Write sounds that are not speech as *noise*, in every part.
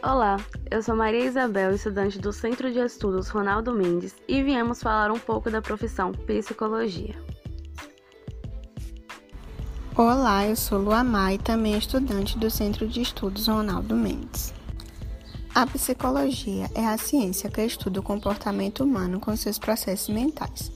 Olá, eu sou Maria Isabel, estudante do Centro de Estudos Ronaldo Mendes, e viemos falar um pouco da profissão psicologia. Olá, eu sou Lua Mai, também estudante do Centro de Estudos Ronaldo Mendes. A psicologia é a ciência que estuda o comportamento humano com seus processos mentais.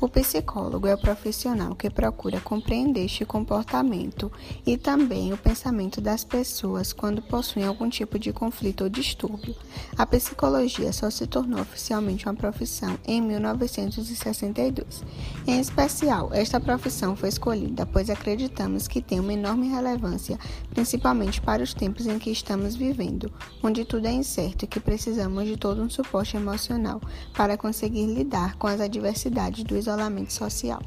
O psicólogo é o profissional que procura compreender este comportamento e também o pensamento das pessoas quando possuem algum tipo de conflito ou distúrbio. A psicologia só se tornou oficialmente uma profissão em 1962. Em especial, esta profissão foi escolhida pois acreditamos que tem uma enorme relevância, principalmente para os tempos em que estamos vivendo, onde tudo é incerto e que precisamos de todo um suporte emocional para conseguir lidar com as adversidades do isolamento social.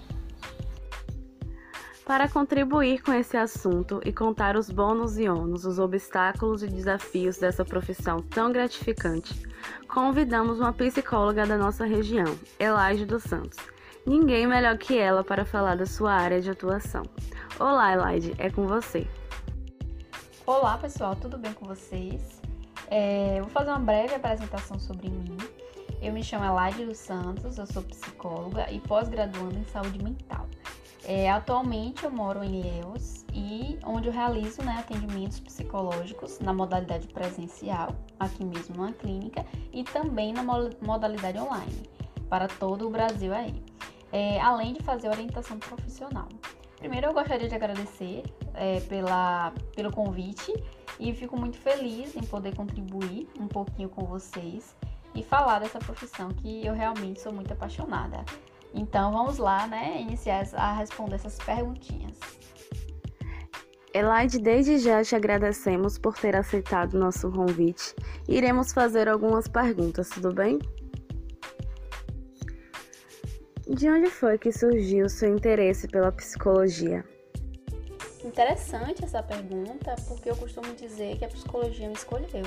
Para contribuir com esse assunto e contar os bônus e ônus, os obstáculos e desafios dessa profissão tão gratificante, convidamos uma psicóloga da nossa região, Elaide dos Santos. Ninguém melhor que ela para falar da sua área de atuação. Olá, Elaide, é com você. Olá, pessoal, tudo bem com vocês? É, vou fazer uma breve apresentação sobre mim. Eu me chamo Elaide dos Santos, eu sou psicóloga e pós-graduanda em saúde mental. É, atualmente eu moro em Ilhéus e onde eu realizo né, atendimentos psicológicos na modalidade presencial, aqui mesmo na clínica, e também na modalidade online, para todo o Brasil aí. É, além de fazer orientação profissional. Primeiro eu gostaria de agradecer é, pela, pelo convite e fico muito feliz em poder contribuir um pouquinho com vocês e falar dessa profissão que eu realmente sou muito apaixonada. Então vamos lá, né, iniciar a responder essas perguntinhas. Elaide, desde já te agradecemos por ter aceitado nosso convite. Iremos fazer algumas perguntas, tudo bem? De onde foi que surgiu o seu interesse pela psicologia? Interessante essa pergunta, porque eu costumo dizer que a psicologia me escolheu.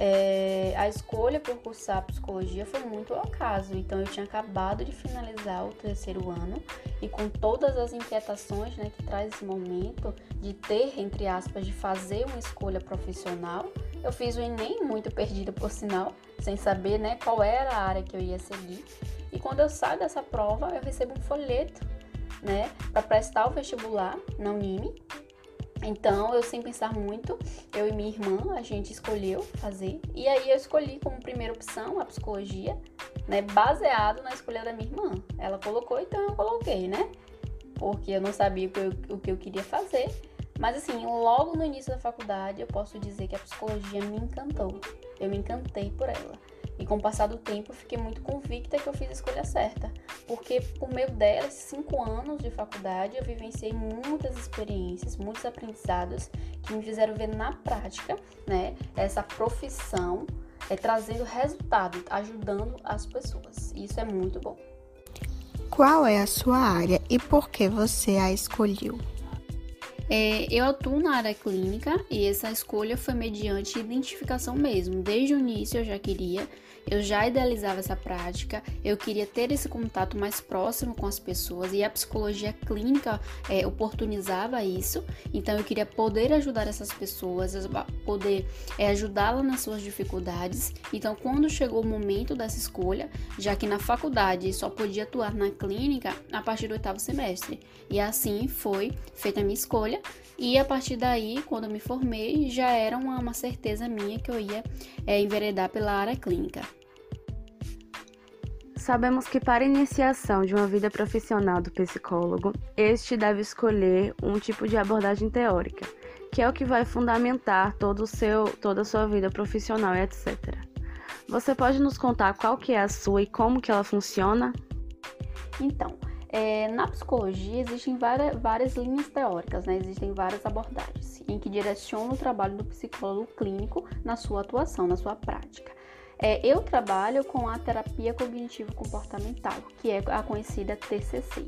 É, a escolha por cursar psicologia foi muito ao acaso, então eu tinha acabado de finalizar o terceiro ano e com todas as inquietações né, que traz esse momento de ter, entre aspas, de fazer uma escolha profissional, eu fiz o Enem muito perdida por sinal, sem saber né, qual era a área que eu ia seguir. E quando eu saio dessa prova, eu recebo um folheto né, para prestar o vestibular na Unime então, eu sem pensar muito, eu e minha irmã, a gente escolheu fazer. E aí eu escolhi como primeira opção a psicologia, né, baseado na escolha da minha irmã. Ela colocou, então eu coloquei, né? Porque eu não sabia o que eu, o que eu queria fazer. Mas assim, logo no início da faculdade, eu posso dizer que a psicologia me encantou. Eu me encantei por ela. E com o passar do tempo, eu fiquei muito convicta que eu fiz a escolha certa. Porque por meio delas, cinco anos de faculdade, eu vivenciei muitas experiências, muitos aprendizados que me fizeram ver na prática, né, essa profissão é, trazendo resultado, ajudando as pessoas. E isso é muito bom. Qual é a sua área e por que você a escolheu? É, eu atuo na área clínica e essa escolha foi mediante identificação mesmo. Desde o início eu já queria eu já idealizava essa prática, eu queria ter esse contato mais próximo com as pessoas e a psicologia clínica é, oportunizava isso. Então eu queria poder ajudar essas pessoas, poder é, ajudá-las nas suas dificuldades. Então quando chegou o momento dessa escolha, já que na faculdade só podia atuar na clínica a partir do oitavo semestre, e assim foi feita a minha escolha. E a partir daí, quando eu me formei, já era uma, uma certeza minha que eu ia é, enveredar pela área clínica. Sabemos que para a iniciação de uma vida profissional do psicólogo, este deve escolher um tipo de abordagem teórica, que é o que vai fundamentar todo o seu, toda a sua vida profissional e etc. Você pode nos contar qual que é a sua e como que ela funciona? Então, é, na psicologia existem várias, várias linhas teóricas, né? existem várias abordagens em que direcionam o trabalho do psicólogo clínico na sua atuação, na sua prática. É, eu trabalho com a terapia cognitivo-comportamental, que é a conhecida TCC.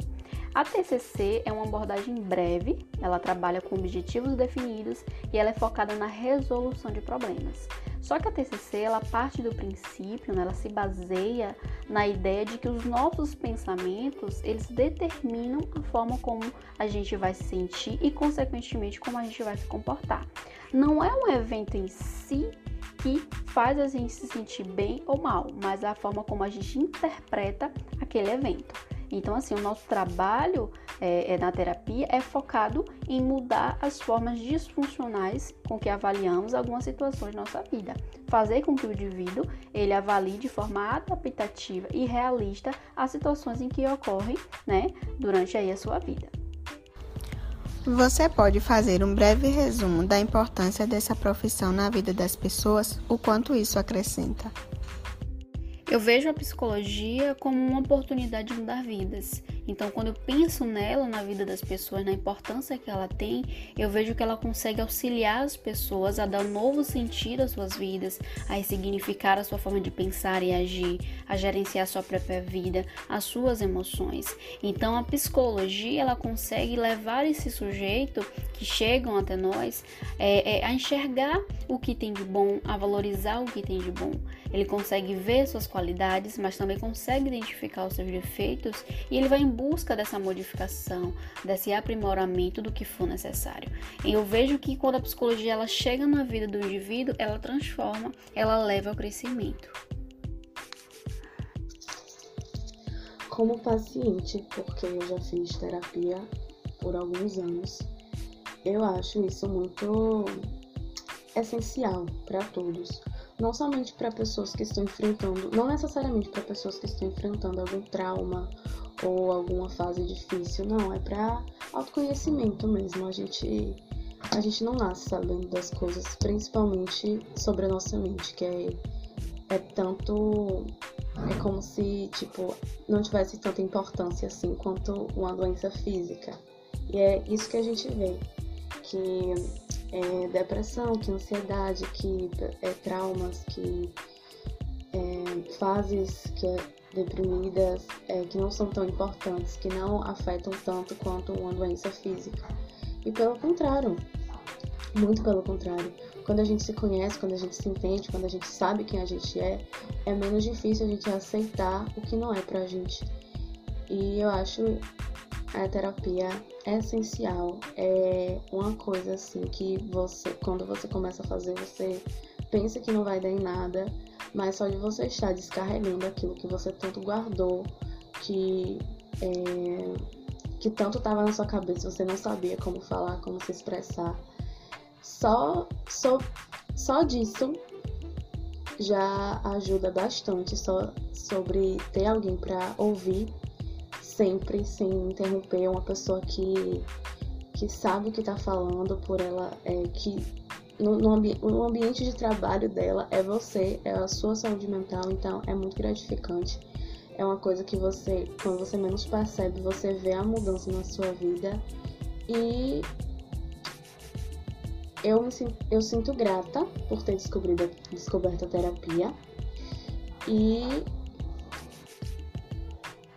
A TCC é uma abordagem breve, ela trabalha com objetivos definidos e ela é focada na resolução de problemas. Só que a TCC ela parte do princípio, né, ela se baseia na ideia de que os nossos pensamentos eles determinam a forma como a gente vai se sentir e consequentemente como a gente vai se comportar. Não é um evento em si que faz a gente se sentir bem ou mal, mas a forma como a gente interpreta aquele evento. Então, assim, o nosso trabalho é, é, na terapia é focado em mudar as formas disfuncionais com que avaliamos algumas situações da nossa vida. Fazer com que o indivíduo ele avalie de forma adaptativa e realista as situações em que ocorrem né, durante aí a sua vida. Você pode fazer um breve resumo da importância dessa profissão na vida das pessoas? O quanto isso acrescenta? Eu vejo a psicologia como uma oportunidade de mudar vidas. Então, quando eu penso nela, na vida das pessoas, na importância que ela tem, eu vejo que ela consegue auxiliar as pessoas a dar um novo sentido às suas vidas, a significar a sua forma de pensar e agir, a gerenciar a sua própria vida, as suas emoções. Então, a psicologia ela consegue levar esse sujeito que chegam até nós é, é, a enxergar o que tem de bom, a valorizar o que tem de bom. Ele consegue ver suas qualidades, mas também consegue identificar os seus defeitos e ele vai em busca dessa modificação, desse aprimoramento do que for necessário. E eu vejo que quando a psicologia ela chega na vida do indivíduo, ela transforma, ela leva ao crescimento. Como paciente, porque eu já fiz terapia por alguns anos, eu acho isso muito essencial para todos não somente para pessoas que estão enfrentando, não necessariamente para pessoas que estão enfrentando algum trauma ou alguma fase difícil, não, é para autoconhecimento mesmo. A gente a gente não nasce sabendo das coisas, principalmente sobre a nossa mente, que é, é tanto é como se tipo não tivesse tanta importância assim quanto uma doença física. E é isso que a gente vê, que é, depressão, que ansiedade, que é, traumas, que é, fases que é, deprimidas é, que não são tão importantes, que não afetam tanto quanto uma doença física. E pelo contrário, muito pelo contrário, quando a gente se conhece, quando a gente se entende, quando a gente sabe quem a gente é, é menos difícil a gente aceitar o que não é pra gente. E eu acho a terapia é essencial. É uma coisa assim que você, quando você começa a fazer, você pensa que não vai dar em nada, mas só de você estar descarregando aquilo que você tanto guardou, que é, que tanto estava na sua cabeça, você não sabia como falar, como se expressar. Só, só, só disso já ajuda bastante só sobre ter alguém para ouvir sempre sem interromper uma pessoa que, que sabe o que está falando por ela, é, que no, no, no ambiente de trabalho dela é você, é a sua saúde mental, então é muito gratificante. É uma coisa que você, quando você menos percebe, você vê a mudança na sua vida e eu, me, eu sinto grata por ter descobrido, descoberto a terapia e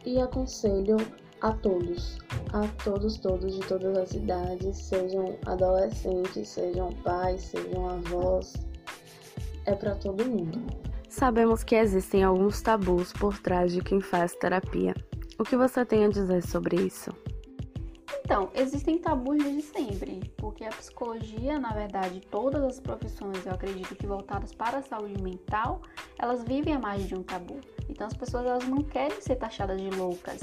e aconselho a todos, a todos, todos de todas as idades, sejam adolescentes, sejam pais, sejam avós, é para todo mundo. Sabemos que existem alguns tabus por trás de quem faz terapia. O que você tem a dizer sobre isso? Então, existem tabus desde sempre, porque a psicologia, na verdade, todas as profissões, eu acredito que voltadas para a saúde mental, elas vivem a margem de um tabu. Então, as pessoas elas não querem ser taxadas de loucas.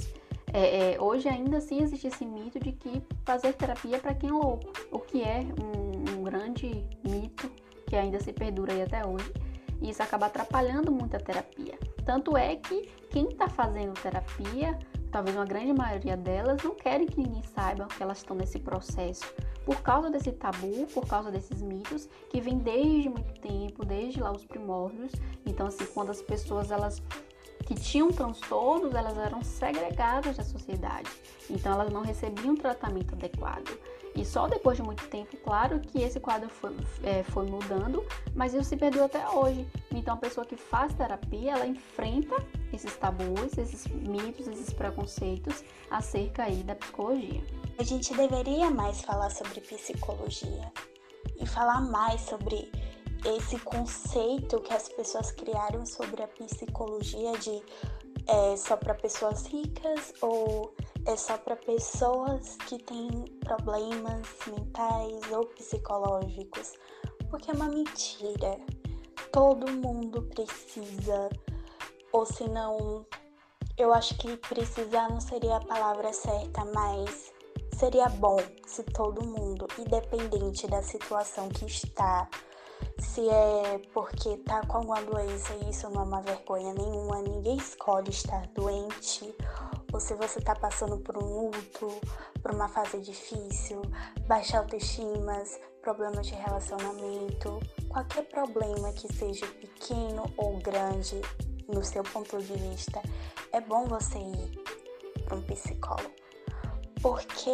É, é, hoje ainda assim existe esse mito de que fazer terapia é para quem é louco, o que é um, um grande mito que ainda se perdura aí até hoje. E isso acaba atrapalhando muito a terapia. Tanto é que quem está fazendo terapia talvez uma grande maioria delas, não querem que ninguém saiba que elas estão nesse processo. Por causa desse tabu, por causa desses mitos que vem desde muito tempo, desde lá os primórdios. Então, assim, quando as pessoas elas que tinham transtornos, elas eram segregadas da sociedade. Então, elas não recebiam tratamento adequado. E só depois de muito tempo, claro que esse quadro foi, é, foi mudando, mas isso se perdeu até hoje. Então, a pessoa que faz terapia, ela enfrenta esses tabus, esses mitos, esses preconceitos acerca aí da psicologia. A gente deveria mais falar sobre psicologia e falar mais sobre esse conceito que as pessoas criaram sobre a psicologia de é só para pessoas ricas ou é só para pessoas que têm problemas mentais ou psicológicos, porque é uma mentira. todo mundo precisa, ou se não, eu acho que precisar não seria a palavra certa, mas seria bom se todo mundo, independente da situação que está, se é porque tá com alguma doença e isso não é uma vergonha nenhuma, ninguém escolhe estar doente, ou se você tá passando por um luto, por uma fase difícil, baixa autoestima, problemas de relacionamento, qualquer problema que seja pequeno ou grande no seu ponto de vista, é bom você ir para um psicólogo. Porque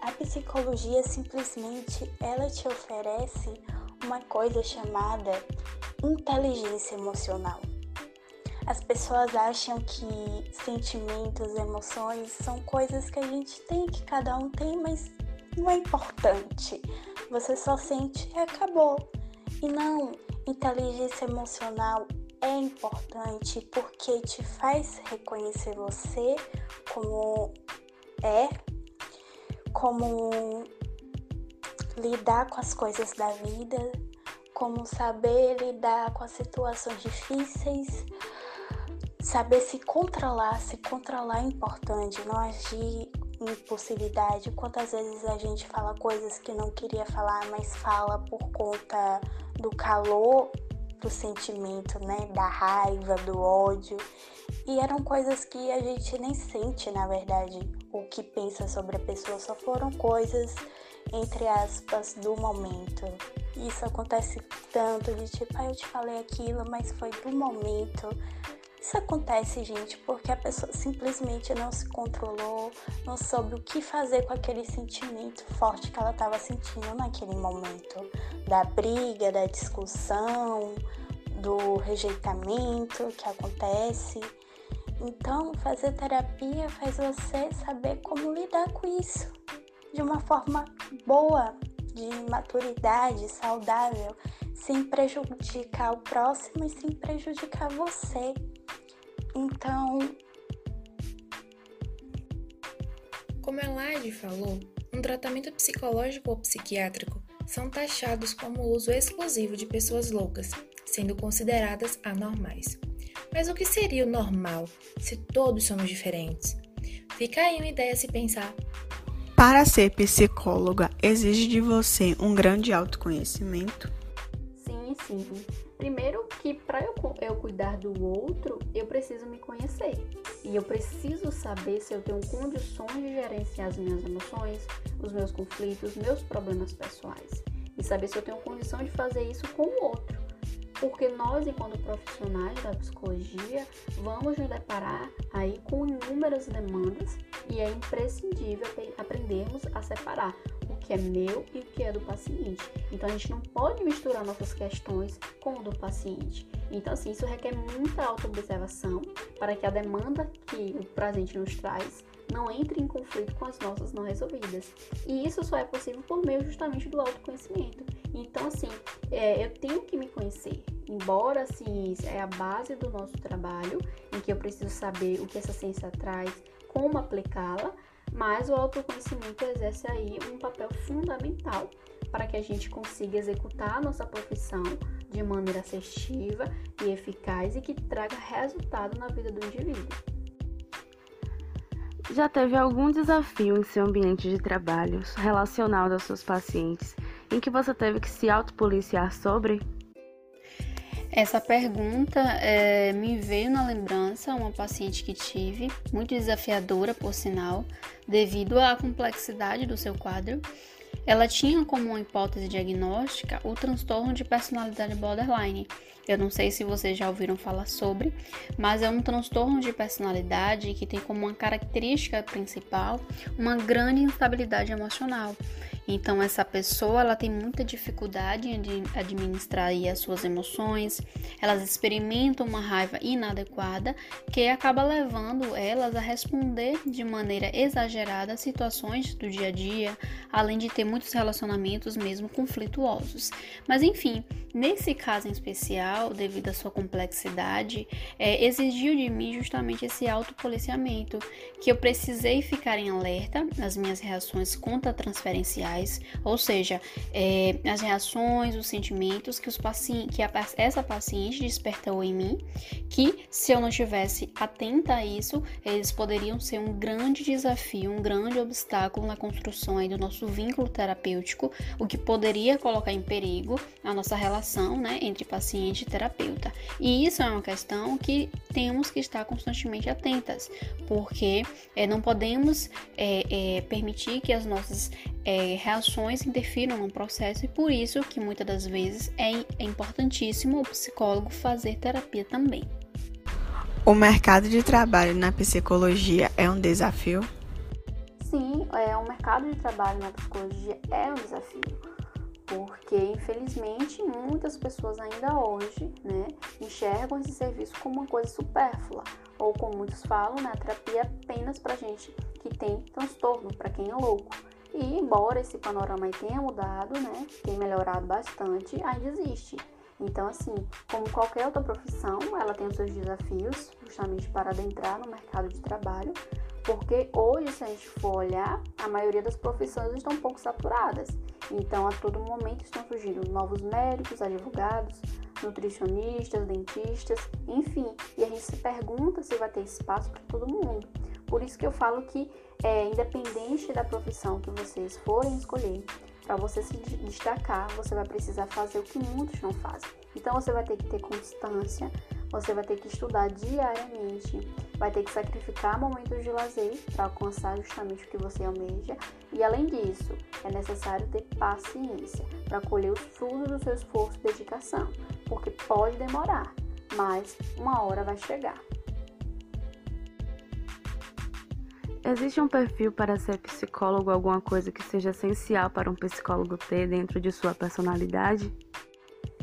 a psicologia simplesmente ela te oferece uma coisa chamada inteligência emocional. As pessoas acham que sentimentos, emoções são coisas que a gente tem, que cada um tem, mas não é importante. Você só sente e acabou. E não, inteligência emocional é importante porque te faz reconhecer você como é, como lidar com as coisas da vida, como saber lidar com as situações difíceis, saber se controlar, se controlar é importante, não agir impulsividade. Quantas vezes a gente fala coisas que não queria falar, mas fala por conta do calor do sentimento, né, da raiva, do ódio. E eram coisas que a gente nem sente, na verdade, o que pensa sobre a pessoa, só foram coisas entre aspas, do momento. Isso acontece tanto de tipo, ah, eu te falei aquilo, mas foi do momento. Isso acontece, gente, porque a pessoa simplesmente não se controlou, não soube o que fazer com aquele sentimento forte que ela estava sentindo naquele momento da briga, da discussão, do rejeitamento que acontece. Então, fazer terapia faz você saber como lidar com isso de uma forma boa, de maturidade, saudável, sem prejudicar o próximo e sem prejudicar você. Então. Como a Elaide falou, um tratamento psicológico ou psiquiátrico são taxados como uso exclusivo de pessoas loucas, sendo consideradas anormais. Mas o que seria o normal se todos somos diferentes? Fica aí uma ideia se pensar. Para ser psicóloga, exige de você um grande autoconhecimento? Sim, sim. Primeiro que para eu, eu cuidar do outro, eu preciso me conhecer. E eu preciso saber se eu tenho condições de gerenciar as minhas emoções, os meus conflitos, meus problemas pessoais. E saber se eu tenho condição de fazer isso com o outro porque nós, enquanto profissionais da psicologia, vamos nos deparar aí com inúmeras demandas e é imprescindível aprendermos a separar o que é meu e o que é do paciente. Então a gente não pode misturar nossas questões com o do paciente. Então assim, isso requer muita autoobservação para que a demanda que o presente nos traz não entre em conflito com as nossas não resolvidas. E isso só é possível por meio justamente do autoconhecimento. Então, assim, é, eu tenho que me conhecer. Embora a ciência é a base do nosso trabalho, em que eu preciso saber o que essa ciência traz, como aplicá-la, mas o autoconhecimento exerce aí um papel fundamental para que a gente consiga executar a nossa profissão de maneira assertiva e eficaz e que traga resultado na vida do indivíduo. Já teve algum desafio em seu ambiente de trabalho relacionado aos seus pacientes em que você teve que se autopoliciar sobre? Essa pergunta é, me veio na lembrança uma paciente que tive, muito desafiadora por sinal, devido à complexidade do seu quadro. Ela tinha como hipótese diagnóstica o transtorno de personalidade borderline, eu não sei se vocês já ouviram falar sobre, mas é um transtorno de personalidade que tem como uma característica principal uma grande instabilidade emocional. Então essa pessoa ela tem muita dificuldade em administrar as suas emoções, elas experimentam uma raiva inadequada que acaba levando elas a responder de maneira exagerada a situações do dia a dia, além de ter muitos relacionamentos mesmo conflituosos. Mas enfim, nesse caso em especial, devido à sua complexidade, é, exigiu de mim justamente esse autopoliciamento, que eu precisei ficar em alerta nas minhas reações contra-transferenciais, ou seja, é, as reações, os sentimentos que, os paci que a, essa paciente despertou em mim, que se eu não estivesse atenta a isso, eles poderiam ser um grande desafio, um grande obstáculo na construção aí do nosso vínculo terapêutico, o que poderia colocar em perigo a nossa relação né, entre paciente e terapeuta. E isso é uma questão que temos que estar constantemente atentas, porque é, não podemos é, é, permitir que as nossas reações interfiram no processo e por isso que muitas das vezes é, é importantíssimo o psicólogo fazer terapia também. O mercado de trabalho na psicologia é um desafio? Sim, é, o mercado de trabalho na psicologia é um desafio, porque infelizmente muitas pessoas ainda hoje né, enxergam esse serviço como uma coisa supérflua, ou como muitos falam, né, a terapia é apenas para gente que tem transtorno, para quem é louco. E embora esse panorama tenha mudado, né, tem melhorado bastante, ainda existe. Então, assim, como qualquer outra profissão, ela tem os seus desafios justamente para adentrar no mercado de trabalho, porque hoje, se a gente for olhar, a maioria das profissões estão um pouco saturadas. Então, a todo momento estão surgindo novos médicos, advogados, nutricionistas, dentistas, enfim. E a gente se pergunta se vai ter espaço para todo mundo. Por isso que eu falo que, é, independente da profissão que vocês forem escolher, para você se destacar, você vai precisar fazer o que muitos não fazem. Então você vai ter que ter constância, você vai ter que estudar diariamente, vai ter que sacrificar momentos de lazer para alcançar justamente o que você almeja. E além disso, é necessário ter paciência para colher os frutos do seu esforço e dedicação, porque pode demorar, mas uma hora vai chegar. Existe um perfil para ser psicólogo, alguma coisa que seja essencial para um psicólogo ter dentro de sua personalidade?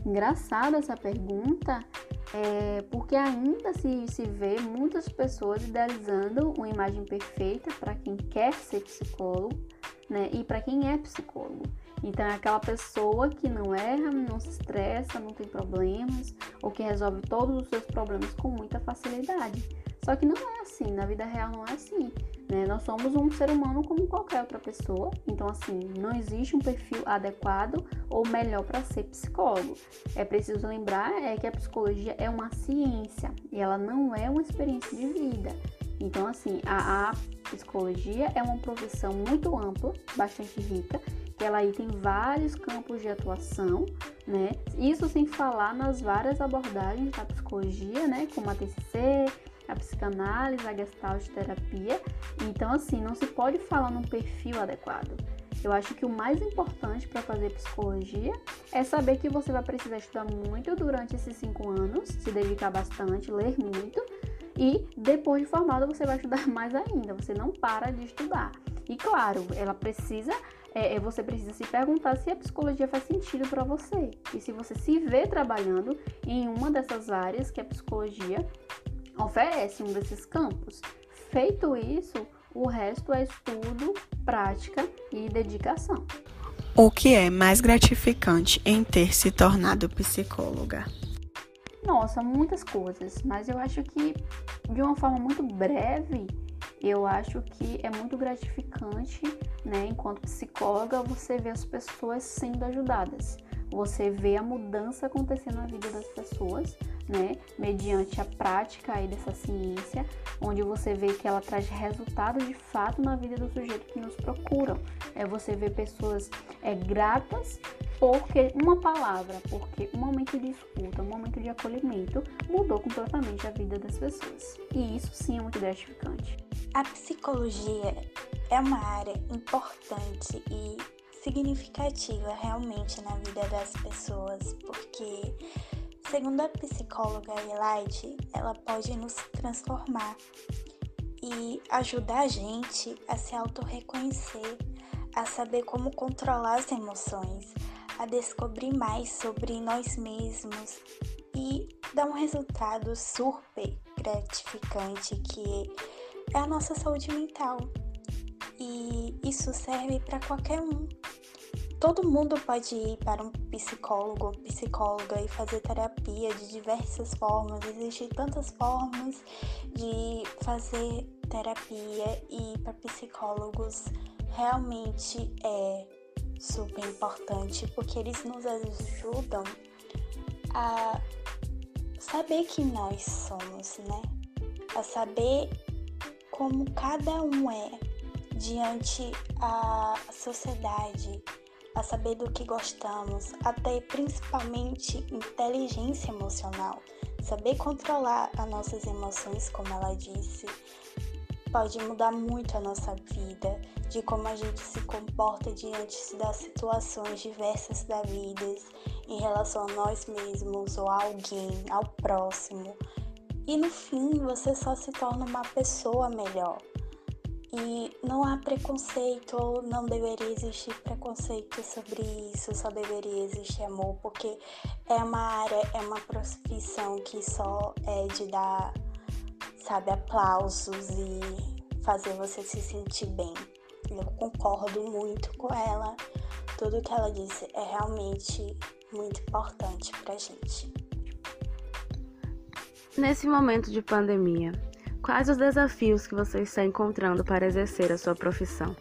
Engraçada essa pergunta, é, porque ainda se, se vê muitas pessoas idealizando uma imagem perfeita para quem quer ser psicólogo né, e para quem é psicólogo. Então é aquela pessoa que não erra, não se estressa, não tem problemas, ou que resolve todos os seus problemas com muita facilidade. Só que não é assim, na vida real não é assim. Né? Nós somos um ser humano como qualquer outra pessoa, então, assim, não existe um perfil adequado ou melhor para ser psicólogo. É preciso lembrar é que a psicologia é uma ciência e ela não é uma experiência de vida. Então, assim, a, a psicologia é uma profissão muito ampla, bastante rica, que ela aí tem vários campos de atuação, né? Isso sem falar nas várias abordagens da psicologia, né? Como a TCC, a psicanálise, a gestalt terapia. Então, assim, não se pode falar num perfil adequado. Eu acho que o mais importante para fazer psicologia é saber que você vai precisar estudar muito durante esses cinco anos, se dedicar bastante, ler muito, e depois de formado você vai estudar *laughs* mais ainda. Você não para de estudar. E claro, ela precisa, é, é você precisa se perguntar se a psicologia faz sentido para você e se você se vê trabalhando em uma dessas áreas que a psicologia oferece um desses campos. Feito isso, o resto é estudo, prática e dedicação. O que é mais gratificante em ter se tornado psicóloga? Nossa, muitas coisas, mas eu acho que de uma forma muito breve, eu acho que é muito gratificante, né, enquanto psicóloga, você ver as pessoas sendo ajudadas. Você vê a mudança acontecendo na vida das pessoas né, mediante a prática aí dessa ciência, onde você vê que ela traz resultados de fato na vida do sujeito que nos procuram. É você ver pessoas é, gratas porque uma palavra, porque um momento de escuta, um momento de acolhimento mudou completamente a vida das pessoas. E isso sim é muito gratificante. A psicologia é uma área importante e significativa realmente na vida das pessoas, porque Segundo a psicóloga Elaide, ela pode nos transformar e ajudar a gente a se auto-reconhecer, a saber como controlar as emoções, a descobrir mais sobre nós mesmos e dar um resultado super gratificante que é a nossa saúde mental. E isso serve para qualquer um. Todo mundo pode ir para um psicólogo psicóloga e fazer terapia de diversas formas. Existem tantas formas de fazer terapia e para psicólogos realmente é super importante porque eles nos ajudam a saber quem nós somos, né? A saber como cada um é diante a sociedade, a saber do que gostamos, até principalmente inteligência emocional, saber controlar as nossas emoções, como ela disse, pode mudar muito a nossa vida, de como a gente se comporta diante das situações diversas da vida, em relação a nós mesmos ou a alguém, ao próximo. E no fim, você só se torna uma pessoa melhor. E não há preconceito, ou não deveria existir preconceito sobre isso, só deveria existir amor, porque é uma área, é uma profissão que só é de dar, sabe, aplausos e fazer você se sentir bem. Eu concordo muito com ela. Tudo que ela disse é realmente muito importante pra gente. Nesse momento de pandemia, Quais os desafios que você está encontrando para exercer a sua profissão?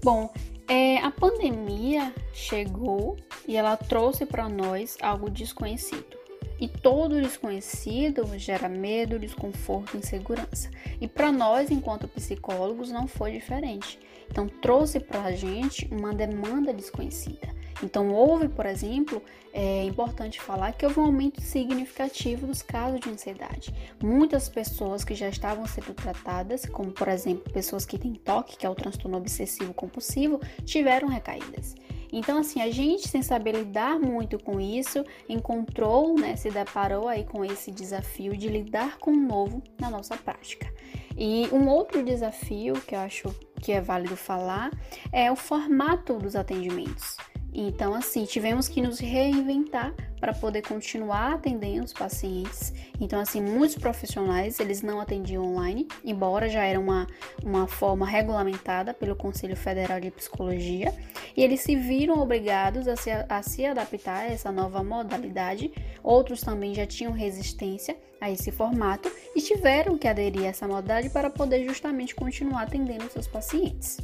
Bom, é, a pandemia chegou e ela trouxe para nós algo desconhecido. E todo desconhecido gera medo, desconforto, insegurança. E para nós, enquanto psicólogos, não foi diferente. Então, trouxe para a gente uma demanda desconhecida. Então, houve, por exemplo, é importante falar que houve um aumento significativo dos casos de ansiedade. Muitas pessoas que já estavam sendo tratadas, como por exemplo pessoas que têm TOC, que é o transtorno obsessivo compulsivo, tiveram recaídas. Então, assim, a gente, sem saber lidar muito com isso, encontrou, né, se deparou aí com esse desafio de lidar com o novo na nossa prática. E um outro desafio que eu acho que é válido falar é o formato dos atendimentos. Então, assim, tivemos que nos reinventar para poder continuar atendendo os pacientes. Então, assim, muitos profissionais, eles não atendiam online, embora já era uma, uma forma regulamentada pelo Conselho Federal de Psicologia, e eles se viram obrigados a se, a se adaptar a essa nova modalidade. Outros também já tinham resistência a esse formato e tiveram que aderir a essa modalidade para poder justamente continuar atendendo seus pacientes.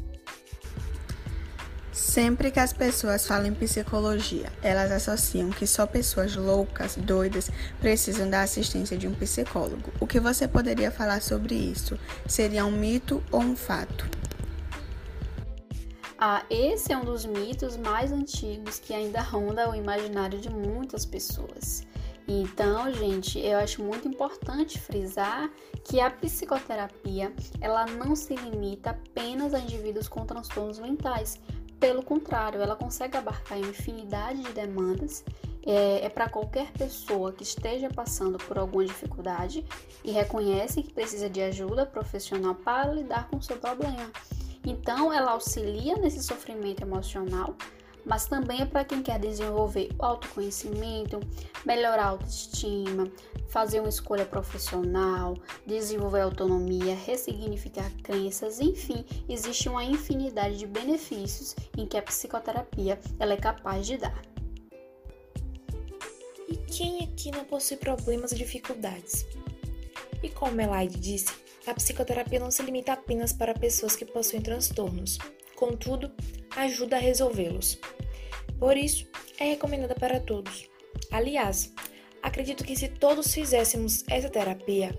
Sempre que as pessoas falam em psicologia, elas associam que só pessoas loucas, doidas, precisam da assistência de um psicólogo. O que você poderia falar sobre isso? Seria um mito ou um fato? Ah, esse é um dos mitos mais antigos que ainda ronda o imaginário de muitas pessoas. Então, gente, eu acho muito importante frisar que a psicoterapia ela não se limita apenas a indivíduos com transtornos mentais, pelo contrário, ela consegue abarcar uma infinidade de demandas. É, é para qualquer pessoa que esteja passando por alguma dificuldade e reconhece que precisa de ajuda profissional para lidar com o seu problema. Então, ela auxilia nesse sofrimento emocional, mas também é para quem quer desenvolver o autoconhecimento, melhorar a autoestima, fazer uma escolha profissional, desenvolver autonomia, ressignificar crenças, enfim, existe uma infinidade de benefícios em que a psicoterapia ela é capaz de dar. E quem aqui não possui problemas ou dificuldades? E como Elaide disse, a psicoterapia não se limita apenas para pessoas que possuem transtornos. Contudo, ajuda a resolvê-los. Por isso, é recomendada para todos. Aliás, acredito que se todos fizéssemos essa terapia,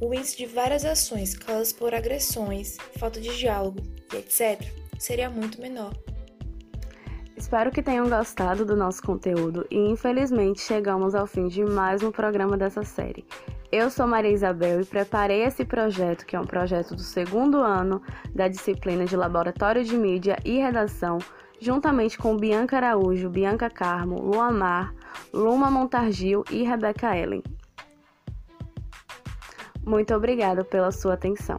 o índice de várias ações causadas por agressões, falta de diálogo e etc. seria muito menor. Espero que tenham gostado do nosso conteúdo e infelizmente chegamos ao fim de mais um programa dessa série. Eu sou Maria Isabel e preparei esse projeto, que é um projeto do segundo ano da disciplina de Laboratório de Mídia e Redação, juntamente com Bianca Araújo, Bianca Carmo, Luamar, Luma Montargil e Rebeca Ellen. Muito obrigada pela sua atenção.